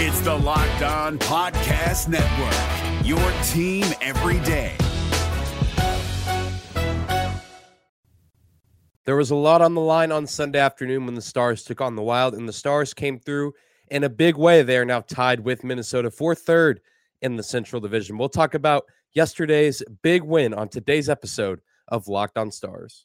It's the Locked On Podcast Network, your team every day. There was a lot on the line on Sunday afternoon when the Stars took on the Wild, and the Stars came through in a big way. They are now tied with Minnesota for third in the Central Division. We'll talk about yesterday's big win on today's episode of Locked On Stars.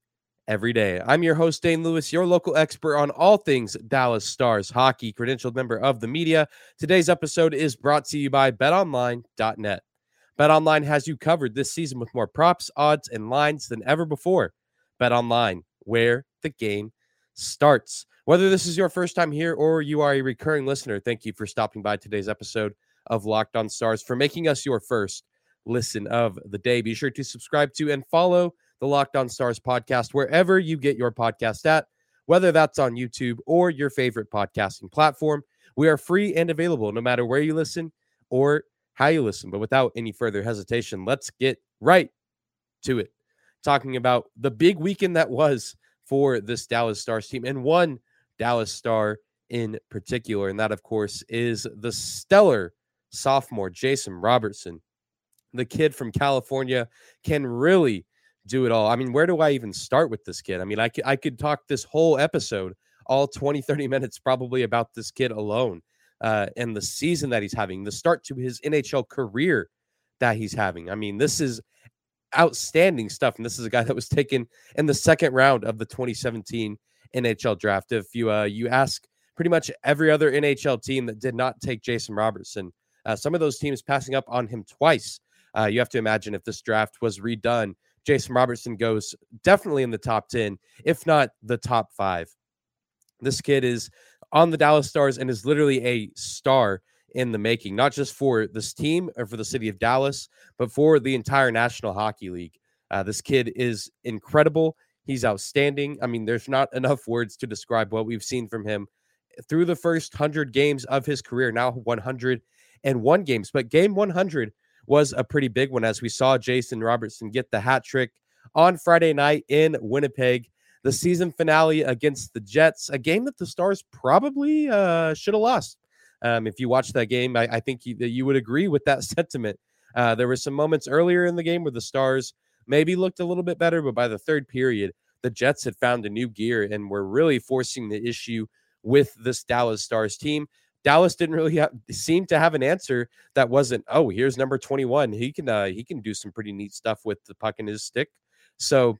every day. I'm your host, Dane Lewis, your local expert on all things Dallas Stars hockey, credentialed member of the media. Today's episode is brought to you by betonline.net. BetOnline has you covered this season with more props, odds, and lines than ever before. BetOnline, where the game starts. Whether this is your first time here or you are a recurring listener, thank you for stopping by today's episode of Locked On Stars, for making us your first listen of the day. Be sure to subscribe to and follow the Locked On Stars podcast wherever you get your podcast at, whether that's on YouTube or your favorite podcasting platform. We are free and available no matter where you listen or how you listen. But without any further hesitation, let's get right to it. Talking about the big weekend that was for this Dallas Stars team and one Dallas Star in particular. And that, of course, is the stellar sophomore Jason Robertson. The kid from California can really do it all. I mean, where do I even start with this kid? I mean, I could, I could talk this whole episode, all 20, 30 minutes probably about this kid alone uh, and the season that he's having, the start to his NHL career that he's having. I mean, this is outstanding stuff. And this is a guy that was taken in the second round of the 2017 NHL draft. If you uh, you ask pretty much every other NHL team that did not take Jason Robertson, uh, some of those teams passing up on him twice. Uh, you have to imagine if this draft was redone, Jason Robertson goes definitely in the top 10, if not the top five. This kid is on the Dallas Stars and is literally a star in the making, not just for this team or for the city of Dallas, but for the entire National Hockey League. Uh, this kid is incredible. He's outstanding. I mean, there's not enough words to describe what we've seen from him through the first 100 games of his career, now 101 games. But game 100 was a pretty big one as we saw Jason Robertson get the hat trick on Friday night in Winnipeg the season finale against the Jets, a game that the Stars probably uh, should have lost. Um, if you watch that game, I, I think you, you would agree with that sentiment. Uh, there were some moments earlier in the game where the Stars maybe looked a little bit better, but by the third period, the Jets had found a new gear and were really forcing the issue with this Dallas Stars team. Dallas didn't really seem to have an answer that wasn't, oh, here's number 21. He can uh, he can do some pretty neat stuff with the puck in his stick. So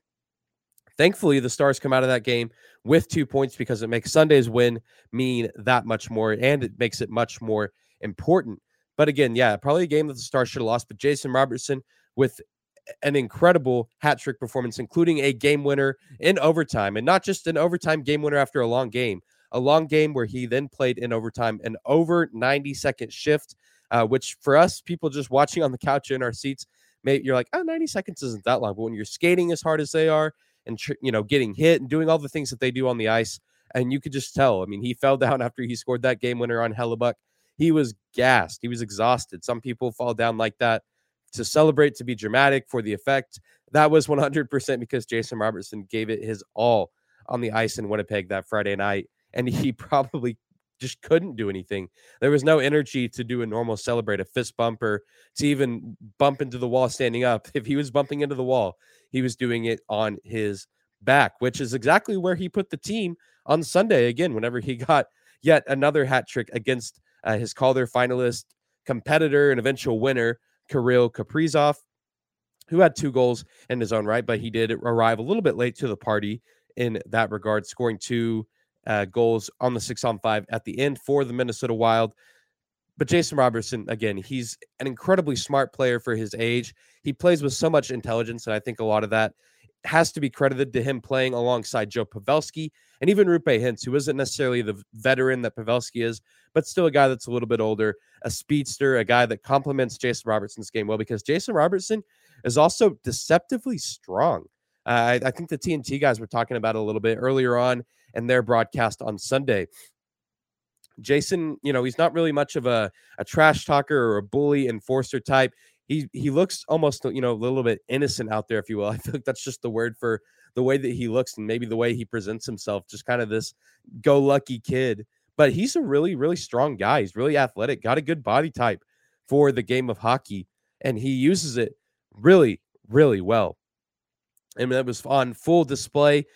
Thankfully, the Stars come out of that game with two points because it makes Sunday's win mean that much more and it makes it much more important. But again, yeah, probably a game that the Stars should have lost. But Jason Robertson with an incredible hat trick performance, including a game winner in overtime, and not just an overtime game winner after a long game, a long game where he then played in overtime an over 90 second shift, uh, which for us people just watching on the couch in our seats, maybe you're like, oh, 90 seconds isn't that long. But when you're skating as hard as they are, and you know getting hit and doing all the things that they do on the ice. And you could just tell. I mean, he fell down after he scored that game winner on Hellebuyck. He was gassed. He was exhausted. Some people fall down like that to celebrate, to be dramatic for the effect. That was 100% because Jason Robertson gave it his all on the ice in Winnipeg that Friday night. And he probably just couldn't do anything. There was no energy to do a normal celebrate, a fist bumper, to even bump into the wall standing up. If he was bumping into the wall, he was doing it on his back, which is exactly where he put the team on Sunday again, whenever he got yet another hat trick against uh, his Calder finalist, competitor, and eventual winner, Kirill Kaprizov, who had two goals in his own right, but he did arrive a little bit late to the party in that regard, scoring two uh, goals on the six on five at the end for the Minnesota Wild. But Jason Robertson, again, he's an incredibly smart player for his age. He plays with so much intelligence, and I think a lot of that has to be credited to him playing alongside Joe Pavelski and even Roope Hintz, who isn't necessarily the veteran that Pavelski is, but still a guy that's a little bit older, a speedster, a guy that complements Jason Robertson's game well because Jason Robertson is also deceptively strong. Uh, I, I think the TNT guys were talking about a little bit earlier on in their broadcast on Sunday. Jason, you know, he's not really much of a, a trash talker or a bully enforcer type. He he looks almost, you know, a little bit innocent out there, if you will. I feel like that's just the word for the way that he looks and maybe the way he presents himself, just kind of this go lucky kid. But he's a really, really strong guy. He's really athletic, got a good body type for the game of hockey, and he uses it really, really well. And that was on full display.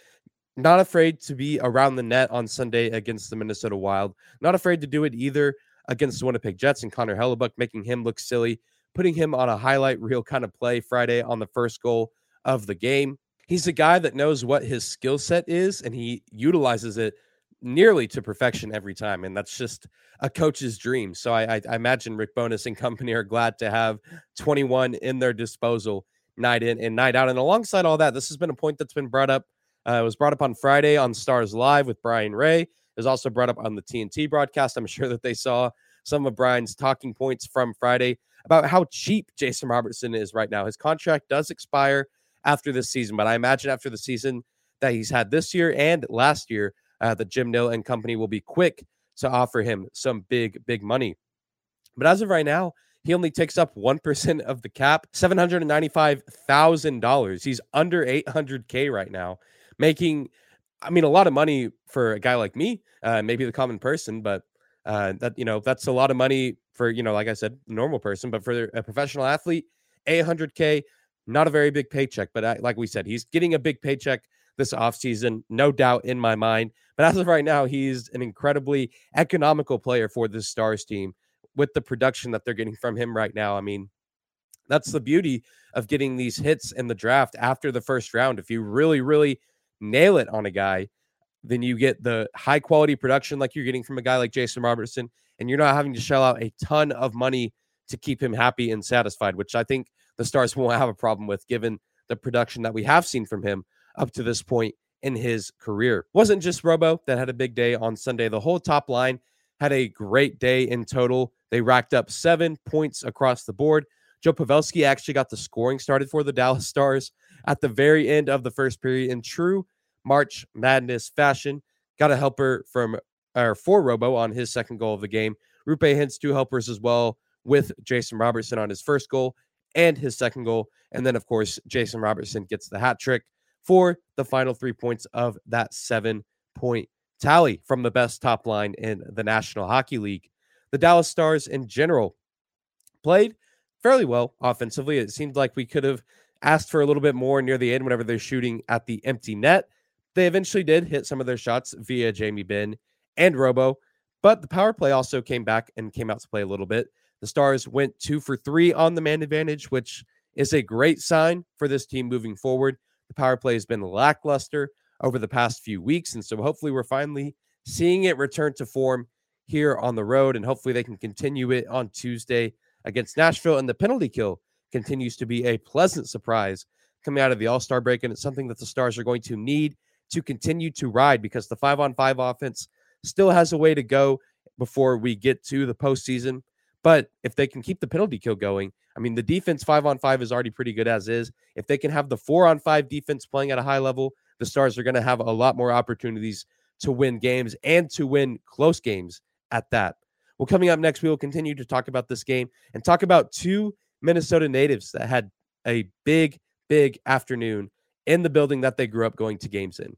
Not afraid to be around the net on Sunday against the Minnesota Wild. Not afraid to do it either against the Winnipeg Jets and Connor Hellebuyck, making him look silly, putting him on a highlight reel kind of play Friday on the first goal of the game. He's a guy that knows what his skill set is and he utilizes it nearly to perfection every time. And that's just a coach's dream. So I, I, I imagine Rick Bowness and company are glad to have 21 in their disposal night in and night out. And alongside all that, this has been a point that's been brought up uh, it was brought up on Friday on Stars Live with Brien Rea. It was also brought up on the TNT broadcast. I'm sure that they saw some of Brien's talking points from Friday about how cheap Jason Robertson is right now. His contract does expire after this season, but I imagine after the season that he's had this year and last year, uh, that Jim Nill and company will be quick to offer him some big, big money. But as of right now, he only takes up 1% of the cap, $795,000. He's under 800K right now making, I mean, a lot of money for a guy like me, uh, maybe the common person, but uh, that you know that's a lot of money for you know, like I said, normal person, but for a professional athlete, a hundred k, not a very big paycheck, but I, like we said, he's getting a big paycheck this offseason, no doubt in my mind. But as of right now, he's an incredibly economical player for this Stars team with the production that they're getting from him right now. I mean, that's the beauty of getting these hits in the draft after the first round. If you really, really nail it on a guy, then you get the high quality production like you're getting from a guy like Jason Robertson, and you're not having to shell out a ton of money to keep him happy and satisfied, which I think the Stars won't have a problem with given the production that we have seen from him up to this point in his career. Wasn't just Robo that had a big day on Sunday. The whole top line had a great day in total. They racked up seven points across the board. Joe Pavelski actually got the scoring started for the Dallas Stars at the very end of the first period in true March Madness fashion. Got a helper from or for Robo on his second goal of the game. Roope Hintz two helpers as well with Jason Robertson on his first goal and his second goal. And then, of course, Jason Robertson gets the hat trick for the final three points of that seven point tally from the best top line in the National Hockey League. The Dallas Stars in general played fairly well offensively. It seemed like we could have asked for a little bit more near the end whenever they're shooting at the empty net. They eventually did hit some of their shots via Jamie Benn and Robo, but the power play also came back and came out to play a little bit. The Stars went two for three on the man advantage, which is a great sign for this team moving forward. The power play has been lackluster over the past few weeks, and so hopefully we're finally seeing it return to form here on the road, and hopefully they can continue it on Tuesday against Nashville. And the penalty kill continues to be a pleasant surprise coming out of the All Star break. And it's something that the Stars are going to need to continue to ride because the five on five offense still has a way to go before we get to the postseason. But if they can keep the penalty kill going, I mean, the defense five on five is already pretty good as is. If they can have the four on five defense playing at a high level, the Stars are going to have a lot more opportunities to win games and to win close games at that. Well, coming up next, we will continue to talk about this game and talk about two Minnesota natives that had a big, big afternoon in the building that they grew up going to games in.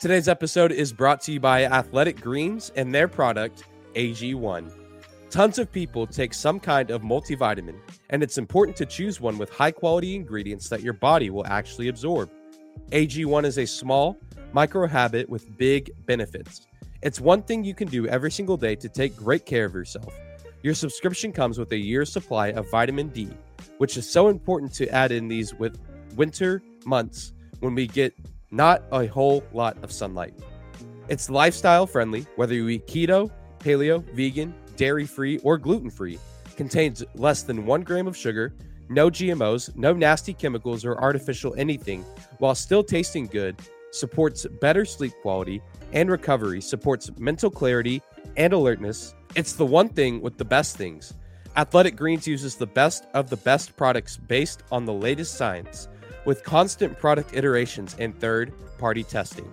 Today's episode is brought to you by Athletic Greens and their product, AG1. Tons of people take some kind of multivitamin, and it's important to choose one with high quality ingredients that your body will actually absorb. AG1 is a small, micro habit with big benefits. It's one thing you can do every single day to take great care of yourself. Your subscription comes with a year's supply of vitamin D, which is so important to add in these with winter months when we get not a whole lot of sunlight. It's lifestyle friendly, whether you eat keto, paleo, vegan, dairy free, or gluten free. contains less than one gram of sugar, no GMOs, no nasty chemicals or artificial anything, while still tasting good, supports better sleep quality and recovery, supports mental clarity and alertness. It's the one thing with the best things. Athletic Greens uses the best of the best products based on the latest science, with constant product iterations and third party testing.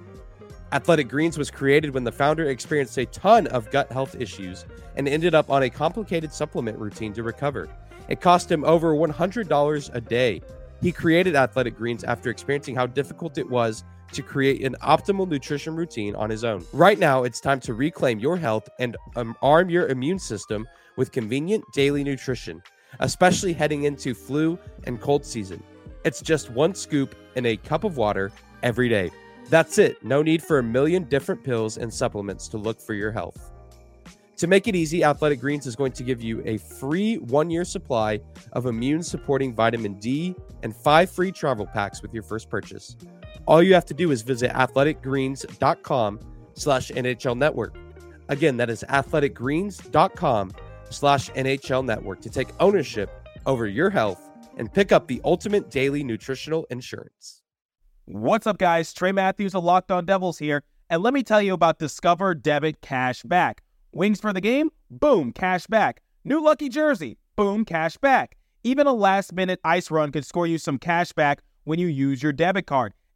Athletic Greens was created when the founder experienced a ton of gut health issues and ended up on a complicated supplement routine to recover. It cost him over $100 a day. He created Athletic Greens after experiencing how difficult it was to create an optimal nutrition routine on his own. Right now, it's time to reclaim your health and um, arm your immune system with convenient daily nutrition, especially heading into flu and cold season. It's just one scoop in a cup of water every day. That's it. No need for a million different pills and supplements to look for your health. To make it easy, Athletic Greens is going to give you a free one year supply of immune supporting vitamin D and five free travel packs with your first purchase. All you have to do is visit athleticgreens.com slash NHL network. Again, that is athleticgreens.com slash NHL network to take ownership over your health and pick up the ultimate daily nutritional insurance. What's up, guys? Trey Matthews of Locked On Devils here, and let me tell you about Discover Debit Cash Back. Wings for the game? Boom, cash back. New lucky jersey? Boom, cash back. Even a last minute ice run could score you some cash back when you use your debit card.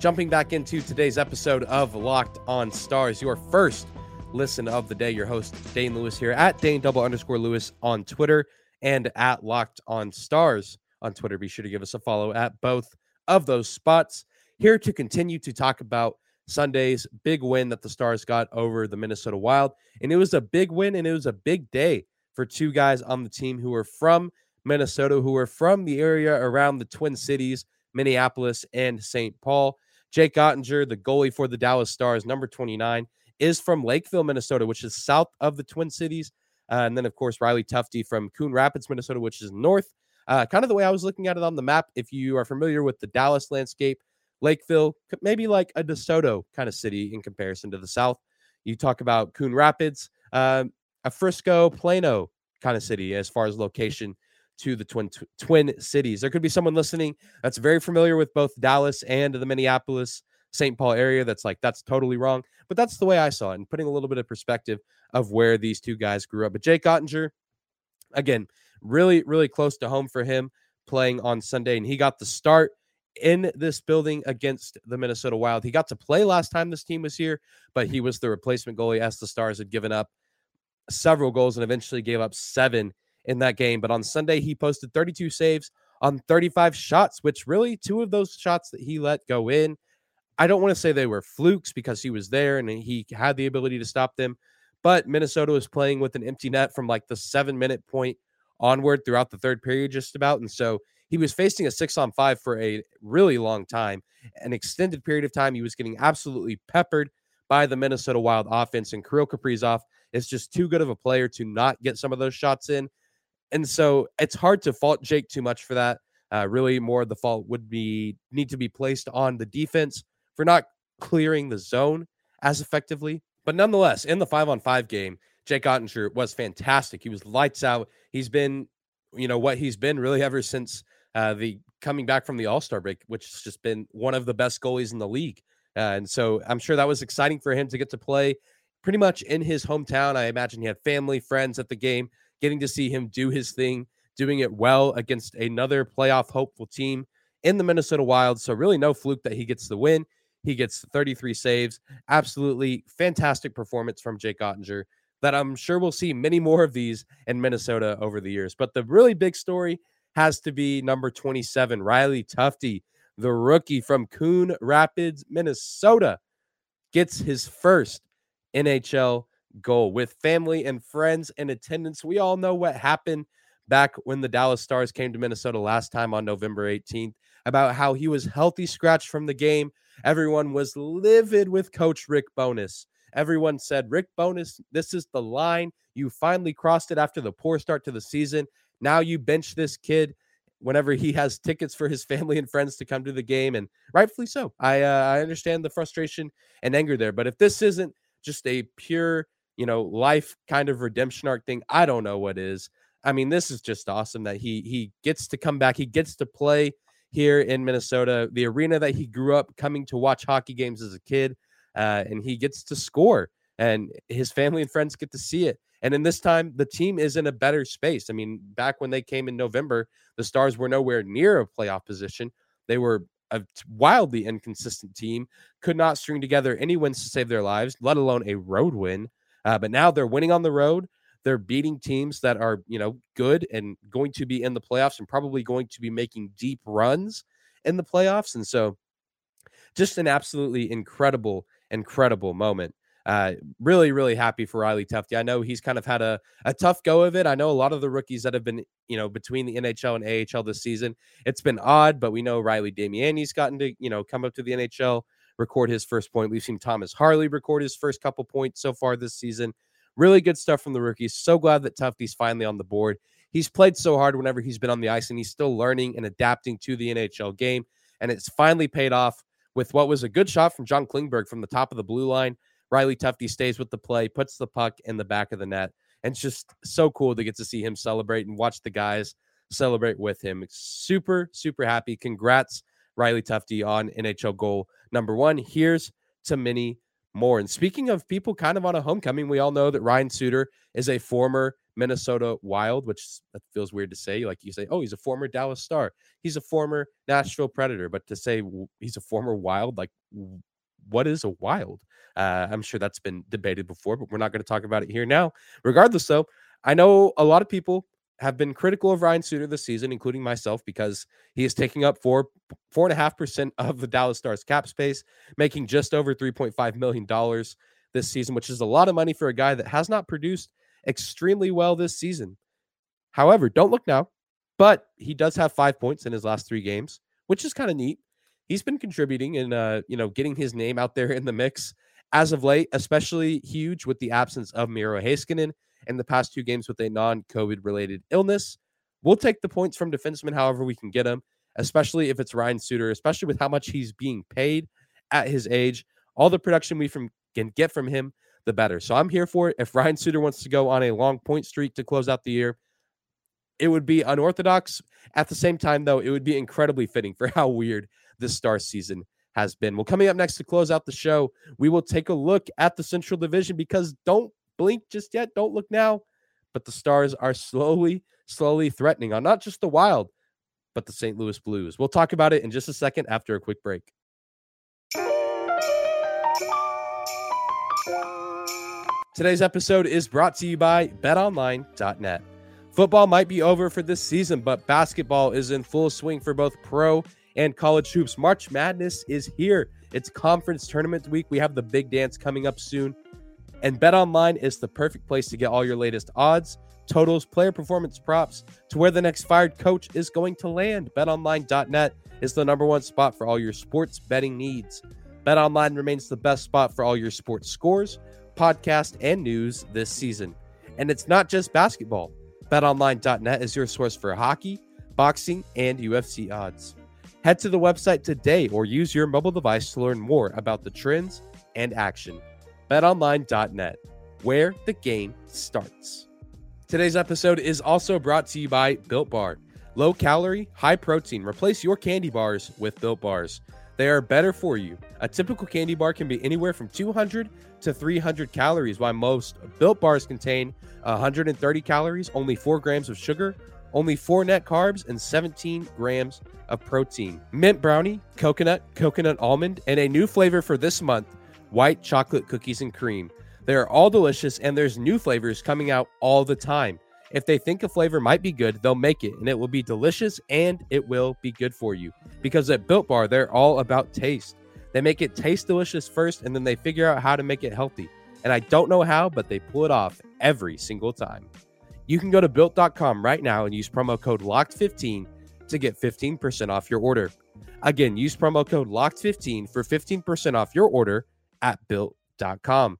Jumping back into today's episode of Locked on Stars, your first listen of the day. Your host, Dane Lewis here at Dane double underscore Lewis on Twitter and at Locked on Stars on Twitter. Be sure to give us a follow at both of those spots here to continue to talk about Sunday's big win that the Stars got over the Minnesota Wild. And it was a big win and it was a big day for two guys on the team who are from Minnesota, who are from the area around the Twin Cities, Minneapolis and St. Paul. Jake Oettinger, the goalie for the Dallas Stars, number 29, is from Lakeville, Minnesota, which is south of the Twin Cities. Uh, and then, of course, Riley Tufte from Coon Rapids, Minnesota, which is north. Uh, kind of the way I was looking at it on the map. If you are familiar with the Dallas landscape, Lakeville, maybe like a DeSoto kind of city in comparison to the South. You talk about Coon Rapids, um, a Frisco, Plano kind of city as far as location to the twin twin cities. There could be someone listening that's very familiar with both Dallas and the Minneapolis St. Paul area that's like that's totally wrong, but that's the way I saw it and putting a little bit of perspective of where these two guys grew up. But Jake Oettinger again, really really close to home for him playing on Sunday and he got the start in this building against the Minnesota Wild. He got to play last time this team was here, but he was the replacement goalie as the Stars had given up several goals and eventually gave up seven in that game. But on Sunday, he posted 32 saves on 35 shots, which really two of those shots that he let go in. I don't want to say they were flukes because he was there and he had the ability to stop them, but Minnesota was playing with an empty net from like the seven minute point onward throughout the third period, just about. And so he was facing a six on five for a really long time, an extended period of time. He was getting absolutely peppered by the Minnesota Wild offense, and Kirill Kaprizov is just too good of a player to not get some of those shots in. And so it's hard to fault Jake too much for that. Uh, really, more the fault would be need to be placed on the defense for not clearing the zone as effectively. But nonetheless, in the five on five game, Jake Oettinger was fantastic. He was lights out. He's been, you know, what he's been really ever since uh, the coming back from the All Star break, which has just been one of the best goalies in the league. Uh, and so I'm sure that was exciting for him to get to play pretty much in his hometown. I imagine he had family, friends at the game, getting to see him do his thing, doing it well against another playoff hopeful team in the Minnesota Wild. So, really, no fluke that he gets the win. He gets 33 saves. Absolutely fantastic performance from Jake Oettinger that I'm sure we'll see many more of these in Minnesota over the years. But the really big story has to be number 27, Riley Tufte, the rookie from Coon Rapids, Minnesota, gets his first NHL goal with family and friends in attendance. We all know what happened back when the Dallas Stars came to Minnesota last time on November 18th about how he was healthy scratched from the game. Everyone was livid with coach Rick Bowness. Everyone said, Rick Bowness, this is the line. You finally crossed it after the poor start to the season. Now you bench this kid whenever he has tickets for his family and friends to come to the game, and rightfully so. I uh, I understand the frustration and anger there, but if this isn't just a pure, you know, life kind of redemption arc thing, I don't know what is. I mean, this is just awesome that he he gets to come back. He gets to play here in Minnesota, the arena that he grew up coming to watch hockey games as a kid, uh, and he gets to score, and his family and friends get to see it. And in this time, the team is in a better space. I mean, back when they came in November, the Stars were nowhere near a playoff position. They were a wildly inconsistent team, could not string together any wins to save their lives, let alone a road win. Uh, but now they're winning on the road. They're beating teams that are, you know, good and going to be in the playoffs and probably going to be making deep runs in the playoffs. And so, just an absolutely incredible, incredible moment. Uh, really, really happy for Riley Tufte. I know he's kind of had a, a tough go of it. I know a lot of the rookies that have been, you know, between the NHL and AHL this season, it's been odd, but we know Riley Damiani's gotten to, you know, come up to the NHL, record his first point. We've seen Thomas Harley record his first couple points so far this season. Really good stuff from the rookies. So glad that Tufte's finally on the board. He's played so hard whenever he's been on the ice, and he's still learning and adapting to the NHL game. And it's finally paid off with what was a good shot from John Klingberg from the top of the blue line. Riley Tufte stays with the play, puts the puck in the back of the net. And it's just so cool to get to see him celebrate and watch the guys celebrate with him. Super, super happy. Congrats, Riley Tufte, on NHL goal number one. Here's to many more. And speaking of people kind of on a homecoming, we all know that Ryan Suter is a former Minnesota Wild, which feels weird to say. Like you say, oh, he's a former Dallas Star. He's a former Nashville Predator. But to say he's a former Wild, like what is a Wild? Uh, I'm sure that's been debated before, but we're not going to talk about it here now. Regardless, though, I know a lot of people have been critical of Ryan Suter this season, including myself, because he is taking up four four and a half percent of the Dallas Stars cap space, making just over three point five million dollars this season, which is a lot of money for a guy that has not produced extremely well this season. However, don't look now, but he does have five points in his last three games, which is kind of neat. He's been contributing and uh, you know getting his name out there in the mix as of late, especially huge with the absence of Miro Heiskanen in the past two games with a non-COVID related illness. We'll take the points from defensemen however we can get them, especially if it's Ryan Suter, especially with how much he's being paid at his age. All the production we from, can get from him, the better. So I'm here for it. If Ryan Suter wants to go on a long point streak to close out the year, it would be unorthodox. At the same time, though, it would be incredibly fitting for how weird this star season has been. Well, coming up next to close out the show, we will take a look at the Central Division because don't blink just yet, don't look now. But the Stars are slowly, slowly threatening on not just the Wild, but the St. Louis Blues. We'll talk about it in just a second after a quick break. Today's episode is brought to you by betonline.net. Football might be over for this season, but basketball is in full swing for both pro and college hoops. March Madness is here. It's conference tournament week. We have the big dance coming up soon. And Bet Online is the perfect place to get all your latest odds, totals, player performance props to where the next fired coach is going to land. BetOnline.net is the number one spot for all your sports betting needs. BetOnline remains the best spot for all your sports scores, podcast, and news this season. And it's not just basketball. BetOnline.net is your source for hockey, boxing, and UFC odds. Head to the website today or use your mobile device to learn more about the trends and action. BetOnline.net, where the game starts. Today's episode is also brought to you by Built Bar. Low calorie, high protein. Replace your candy bars with Built Bars. They are better for you. A typical candy bar can be anywhere from 200 to 300 calories, while most Built Bars contain 130 calories, only 4 grams of sugar, only 4 net carbs, and 17 grams of protein. Mint brownie, coconut, coconut almond, and a new flavor for this month white chocolate cookies and cream. They are all delicious, and there's new flavors coming out all the time. If they think a flavor might be good, they'll make it, and it will be delicious and it will be good for you. Because at Built Bar, they're all about taste. They make it taste delicious first, and then they figure out how to make it healthy. And I don't know how, but they pull it off every single time. You can go to built.com right now and use promo code LOCKED15 to get 15% off your order. Again, use promo code LOCKED15 for 15% off your order at built.com.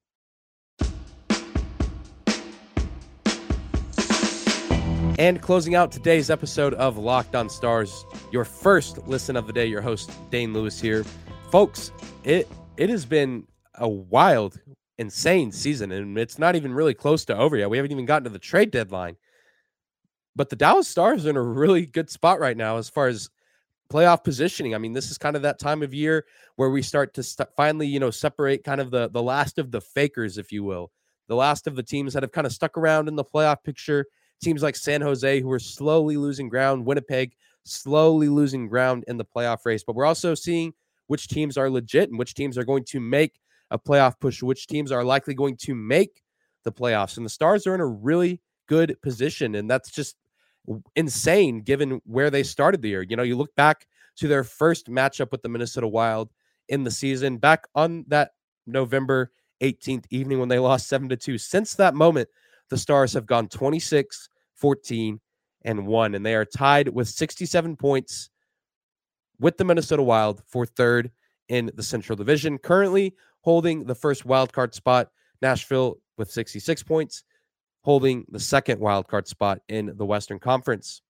And closing out today's episode of Locked on Stars, your first listen of the day, your host Dane Lewis here. Folks, it it has been a wild, insane season, and it's not even really close to over yet. We haven't even gotten to the trade deadline. But the Dallas Stars are in a really good spot right now as far as playoff positioning. I mean, this is kind of that time of year where we start to st- finally, you know, separate kind of the the last of the fakers, if you will, the last of the teams that have kind of stuck around in the playoff picture teams like San Jose who are slowly losing ground, Winnipeg slowly losing ground in the playoff race. But we're also seeing which teams are legit and which teams are going to make a playoff push, which teams are likely going to make the playoffs. And the Stars are in a really good position. And that's just insane given where they started the year. You know, you look back to their first matchup with the Minnesota Wild in the season, back on that November 18th evening when they lost 7 to 2. Since that moment, the Stars have gone 26, 14, and 1, and they are tied with 67 points with the Minnesota Wild for third in the Central Division. Currently holding the first wild card spot, Nashville with 66 points, holding the second wild card spot in the Western Conference.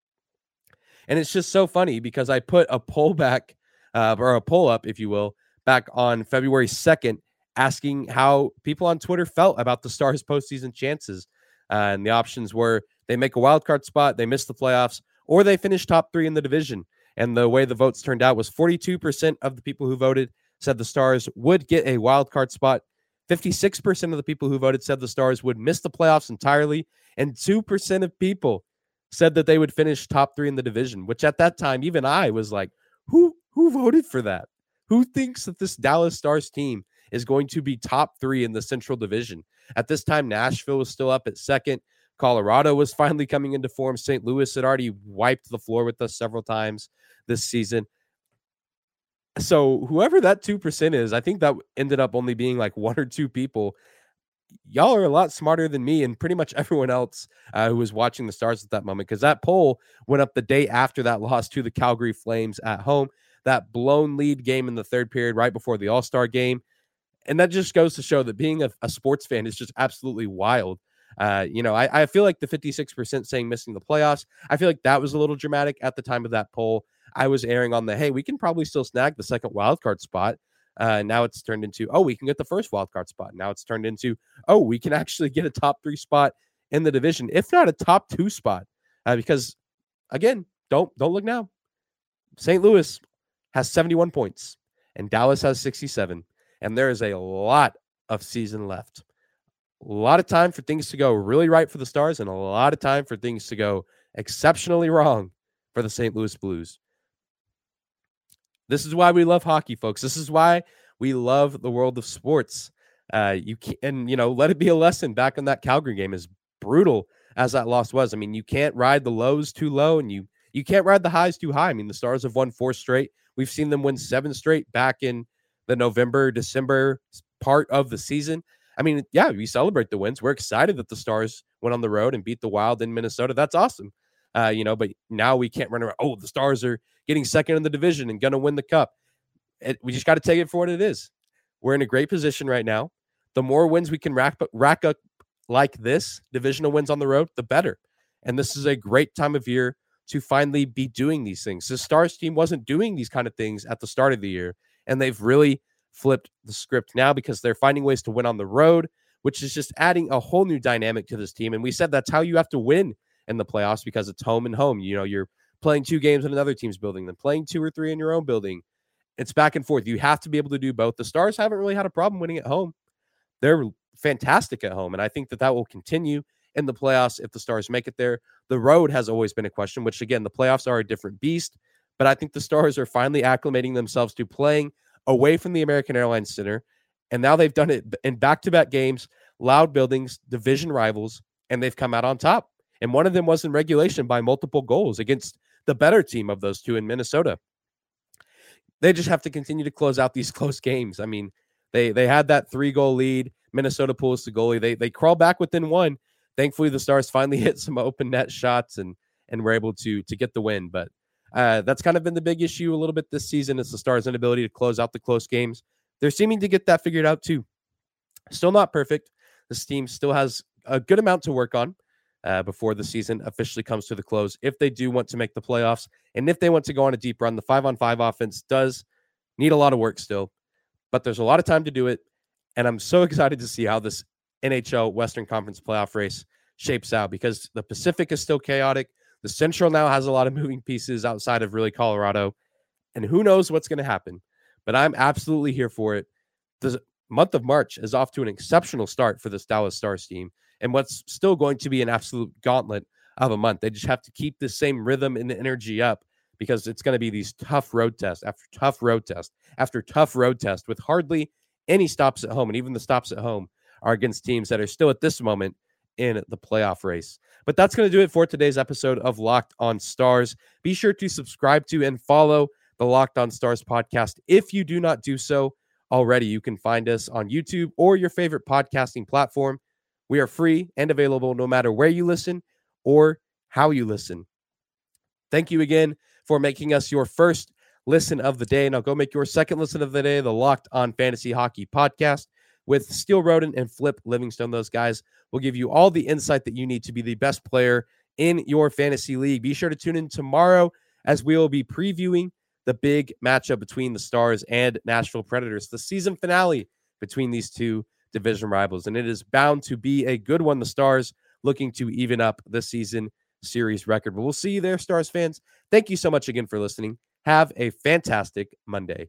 And it's just so funny because I put a poll back, uh, or a poll up, if you will, back on February 2nd, asking how people on Twitter felt about the Stars' postseason chances. Uh, and the options were they make a wild card spot, they miss the playoffs, or they finish top three in the division. And the way the votes turned out was 42% of the people who voted said the Stars would get a wild card spot. 56% of the people who voted said the Stars would miss the playoffs entirely. And 2% of people said that they would finish top three in the division, which at that time, even I was like, who who voted for that? Who thinks that this Dallas Stars team is going to be top three in the Central Division. At this time, Nashville was still up at second. Colorado was finally coming into form. St. Louis had already wiped the floor with us several times this season. So, whoever that 2% is, I think that ended up only being like one or two people. Y'all are a lot smarter than me and pretty much everyone else uh, who was watching the Stars at that moment because that poll went up the day after that loss to the Calgary Flames at home. That blown lead game in the third period, right before the All Star game and that just goes to show that being a, a sports fan is just absolutely wild. Uh, you know, I, I feel like the 56% saying missing the playoffs, I feel like that was a little dramatic at the time of that poll. I was airing on the hey, we can probably still snag the second wild card spot. Uh, now it's turned into oh, we can get the first wild card spot. Now it's turned into oh, we can actually get a top three spot in the division, if not a top two spot. Uh, because again, don't don't look now. St. Louis has 71 points and Dallas has 67 and there is a lot of season left. A lot of time for things to go really right for the Stars, and a lot of time for things to go exceptionally wrong for the St. Louis Blues. This is why we love hockey, folks. This is why we love the world of sports. Uh, you can, and you know, let it be a lesson. Back in that Calgary game, as brutal as that loss was, I mean, you can't ride the lows too low, and you you can't ride the highs too high. I mean, the Stars have won four straight. We've seen them win seven straight back in the November, December part of the season. I mean, yeah, we celebrate the wins. We're excited that the Stars went on the road and beat the Wild in Minnesota. That's awesome. Uh, you know, but now we can't run around. Oh, the Stars are getting second in the division and going to win the cup. It, we just got to take it for what it is. We're in a great position right now. The more wins we can rack, rack up like this, divisional wins on the road, the better. And this is a great time of year to finally be doing these things. The Stars team wasn't doing these kind of things at the start of the year and they've really flipped the script now because they're finding ways to win on the road, which is just adding a whole new dynamic to this team. And we said that's how you have to win in the playoffs because it's home and home. You know, you're playing two games in another team's building, then playing two or three in your own building. It's back and forth. You have to be able to do both. The Stars haven't really had a problem winning at home. They're fantastic at home. And I think that that will continue in the playoffs if the Stars make it there. The road has always been a question, which again, the playoffs are a different beast. But I think the Stars are finally acclimating themselves to playing away from the American Airlines Center. And now they've done it in back to back games, loud buildings, division rivals, and they've come out on top. And one of them was in regulation by multiple goals against the better team of those two in Minnesota. They just have to continue to close out these close games. I mean, they they had that three goal lead. Minnesota pulls the goalie. They they crawl back within one. Thankfully, the Stars finally hit some open net shots and and were able to to get the win. But uh, that's kind of been the big issue a little bit this season is the Stars' inability to close out the close games. They're seeming to get that figured out too. Still not perfect. This team still has a good amount to work on uh, before the season officially comes to the close. If they do want to make the playoffs and if they want to go on a deep run, the five on five offense does need a lot of work still, but there's a lot of time to do it. And I'm so excited to see how this NHL Western Conference playoff race shapes out because the Pacific is still chaotic. The Central now has a lot of moving pieces outside of really Colorado. And who knows what's going to happen. But I'm absolutely here for it. The month of March is off to an exceptional start for this Dallas Stars team. And what's still going to be an absolute gauntlet of a month. They just have to keep the same rhythm and the energy up because it's going to be these tough road tests after tough road test after tough road test with hardly any stops at home. And even the stops at home are against teams that are still at this moment in the playoff race. But that's going to do it for today's episode of Locked on Stars. Be sure to subscribe to and follow the Locked on Stars podcast. If you do not do so already, you can find us on YouTube or your favorite podcasting platform. We are free and available no matter where you listen or how you listen. Thank you again for making us your first listen of the day. Now go make your second listen of the day, the Locked on Fantasy Hockey podcast with Steel Roden and Flip Livingstone. Those guys will give you all the insight that you need to be the best player in your fantasy league. Be sure to tune in tomorrow as we will be previewing the big matchup between the Stars and Nashville Predators, the season finale between these two division rivals. And it is bound to be a good one. The Stars looking to even up the season series record. But we'll see you there, Stars fans. Thank you so much again for listening. Have a fantastic Monday.